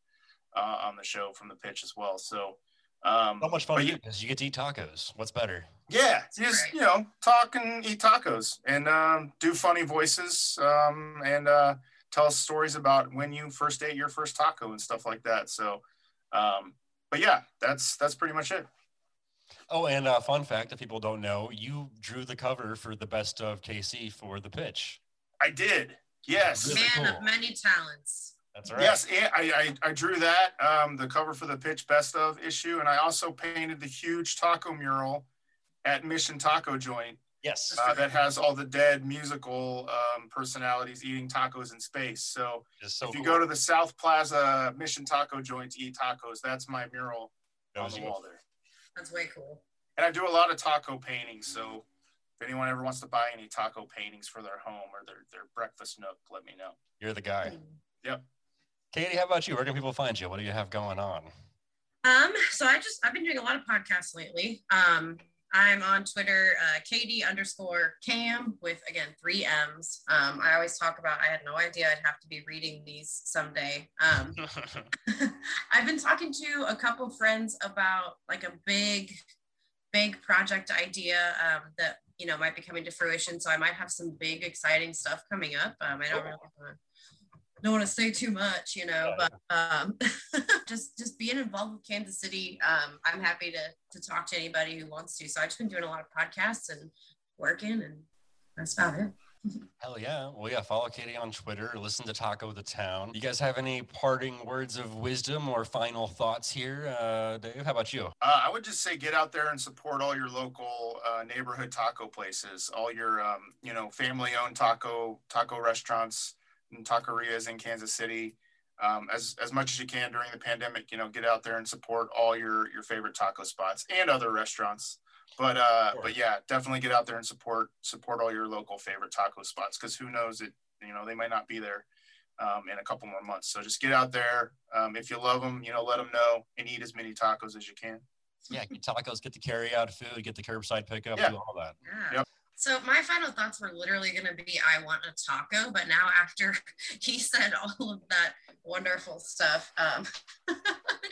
[SPEAKER 5] uh, on the show from the pitch as well. So. Um,
[SPEAKER 2] So much fun
[SPEAKER 5] but you-
[SPEAKER 2] because you get to eat tacos. What's better?
[SPEAKER 5] yeah, just
[SPEAKER 4] Right.
[SPEAKER 5] you know, talk and eat tacos and um, do funny voices um, and uh, tell us stories about when you first ate your first taco and stuff like that. So, um, but yeah, that's that's pretty much it.
[SPEAKER 2] Oh, and uh, fun fact: if people don't know, you drew the cover for the best of KC for the pitch.
[SPEAKER 5] I did. Yes.
[SPEAKER 2] Really
[SPEAKER 4] Man
[SPEAKER 2] cool.
[SPEAKER 4] of many talents.
[SPEAKER 2] That's right.
[SPEAKER 5] Yes, and I, I, I drew that, um, the cover for the pitch best of issue, and I also painted the huge taco mural at Mission Taco Joint
[SPEAKER 2] Yes.
[SPEAKER 5] uh, that has all the dead musical um, personalities eating tacos in space. So
[SPEAKER 2] so
[SPEAKER 5] if you
[SPEAKER 2] cool.
[SPEAKER 5] go to the South Plaza Mission Taco Joint to eat tacos, that's my mural
[SPEAKER 2] That
[SPEAKER 5] on the wall there.
[SPEAKER 4] That's way cool.
[SPEAKER 5] And I do a lot of taco paintings. So if anyone ever wants to buy any taco paintings for their home or their, their breakfast nook, let me know.
[SPEAKER 2] You're the guy.
[SPEAKER 5] Yep.
[SPEAKER 2] Katie, how about you? Where can people find you? What do you have going on?
[SPEAKER 4] Um, so I just I've been doing a lot of podcasts lately. Um, I'm on Twitter, uh, KD underscore Cam with again three M's. Um, I always talk about I had no idea I'd have to be reading these someday. Um, I've been talking to a couple friends about like a big, big project idea um, that you know might be coming to fruition. So I might have some big, exciting stuff coming up. Um, I don't really want to don't want to say too much, you know, but um, just just being involved with Kansas City, um, I'm happy to to talk to anybody who wants to. So I've just been doing a lot of podcasts and working, and that's about it.
[SPEAKER 2] Hell yeah. Well, yeah, follow Katie on Twitter. Listen to Taco the Town. You guys have any parting words of wisdom or final thoughts here? Uh, Dave, how about you?
[SPEAKER 5] Uh, I would just say get out there and support all your local uh, neighborhood taco places, all your um, you know family-owned taco taco restaurants and taquerias in Kansas City. Um, as as much as you can during the pandemic, you know, get out there and support all your your favorite taco spots and other restaurants. But uh, but yeah, definitely get out there and support support all your local favorite taco spots because who knows it, you know, they might not be there um, in a couple more months. So just get out there. Um, if you love them, you know, let them know and eat as many tacos as you can.
[SPEAKER 2] Yeah, get tacos, get the carry out food, get the curbside pickup,
[SPEAKER 5] Yeah.
[SPEAKER 2] do all that.
[SPEAKER 4] Yeah.
[SPEAKER 5] Yep.
[SPEAKER 4] So my final thoughts were literally going to be, I want a taco, but now after he said all of that wonderful stuff, um, I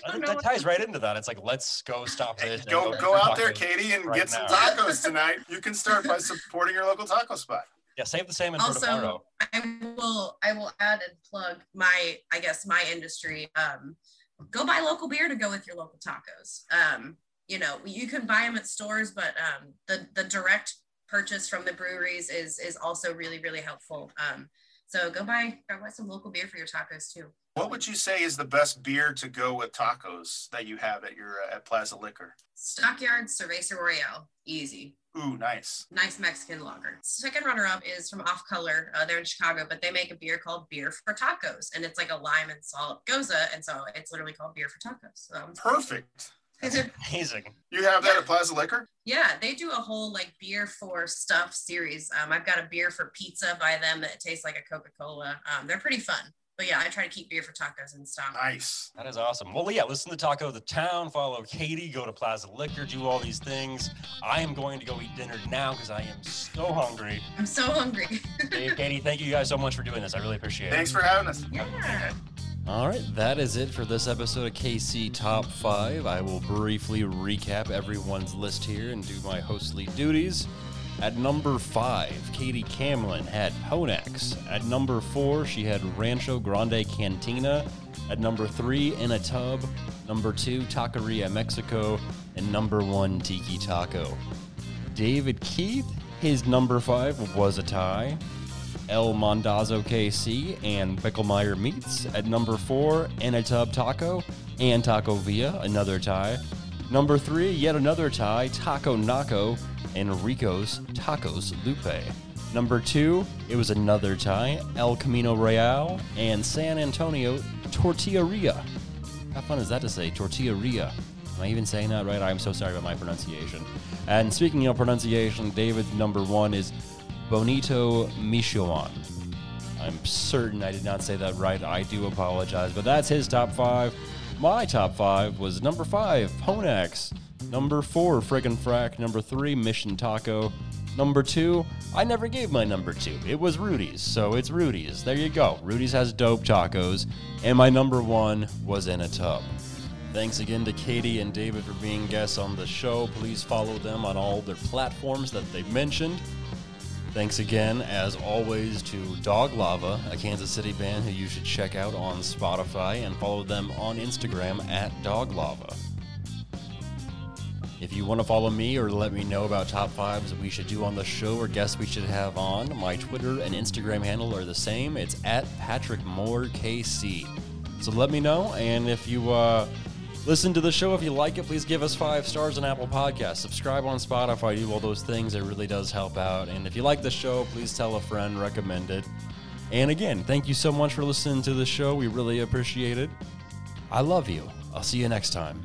[SPEAKER 2] I think that ties right into that. It's like, let's go stop this. and
[SPEAKER 5] go go out there. Katie, and
[SPEAKER 2] right
[SPEAKER 5] get some
[SPEAKER 2] now.
[SPEAKER 5] tacos tonight. You can start by supporting your local taco spot.
[SPEAKER 2] Yeah, save the salmon for tomorrow.
[SPEAKER 4] also i will i will add and plug my i guess my industry um go buy local beer to go with your local tacos um you know you can buy them at stores but um the the direct purchase from the breweries is is also really really helpful um so go buy go buy some local beer for your tacos too
[SPEAKER 5] What would you say is the best beer to go with tacos that you have at your uh, at Plaza Liquor?
[SPEAKER 4] stockyard cerveza royale easy
[SPEAKER 5] Ooh, nice.
[SPEAKER 4] nice Mexican lager. Second runner up is from Off Color. Uh, they're in Chicago, but they make a beer called Beer for Tacos, and it's like a lime and salt gose, and so it's literally called Beer for Tacos. So
[SPEAKER 5] Perfect.
[SPEAKER 2] Amazing.
[SPEAKER 5] You have that at Plaza Liquor?
[SPEAKER 4] yeah, they do a whole like beer for stuff series. Um, I've got a beer for pizza by them that tastes like a Coca Cola. Um, they're pretty fun. But yeah, I try to keep beer for tacos and stuff.
[SPEAKER 5] Nice.
[SPEAKER 2] That is awesome. Well, yeah, listen to Taco the Town, follow Katie, go to Plaza Liquor, do all these things. I am going to go eat dinner now because I am so hungry.
[SPEAKER 4] I'm so hungry.
[SPEAKER 2] Dave, Katie, thank you guys so much for doing this. I really appreciate it.
[SPEAKER 5] Thanks for having us.
[SPEAKER 4] yeah.
[SPEAKER 2] All right, that is it for this episode of KC Top 5. I will briefly recap everyone's list here and do my hostly duties. At number 5, Katie Camlin had Ponak's. At number 4, she had Rancho Grande Cantina. At number 3, In a Tub. Number 2, Taqueria Mexico. And number 1, Tiki Taco. David Keith, his number 5 was a tie. El Mondazo KC and Bichelmeyer Meats at number four, and a Tub Taco and Taco Via, another tie. Number three, yet another tie, Taco Naco and Rico's Tacos Lupe. Number two, it was another tie, El Camino Real and San Antonio Tortilleria. How fun is that to say? Tortilleria. Am I even saying that right? I'm so sorry about my pronunciation. And speaking of pronunciation, David's number one is Bonito Michoacan. I'm certain I did not say that right. I do apologize, but that's his top five. My top five was number five, Ponak's. Number four, Fric & Frac. Number three, Mission Taco. Number two, I never gave my number two. It was Rudy's, so it's Rudy's. There you go. Rudy's has dope tacos. And my number one was in a tub. Thanks again to Katie and David for being guests on the show. Please follow them on all their platforms that they mentioned. Thanks again, as always, to Dog Lava, a Kansas City band who you should check out on Spotify and follow them on Instagram at Dog Lava. If you want to follow me or let me know about top fives we should do on the show or guests we should have on, my Twitter and Instagram handle are the same. It's at Patrick Moore KC. So let me know, and if you uh, listen to the show, if you like it, please give us five stars on Apple Podcasts. Subscribe on Spotify, do all those things. It really does help out. And if you like the show, please tell a friend, recommend it. And again, thank you so much for listening to the show. We really appreciate it. I love you. I'll see you next time.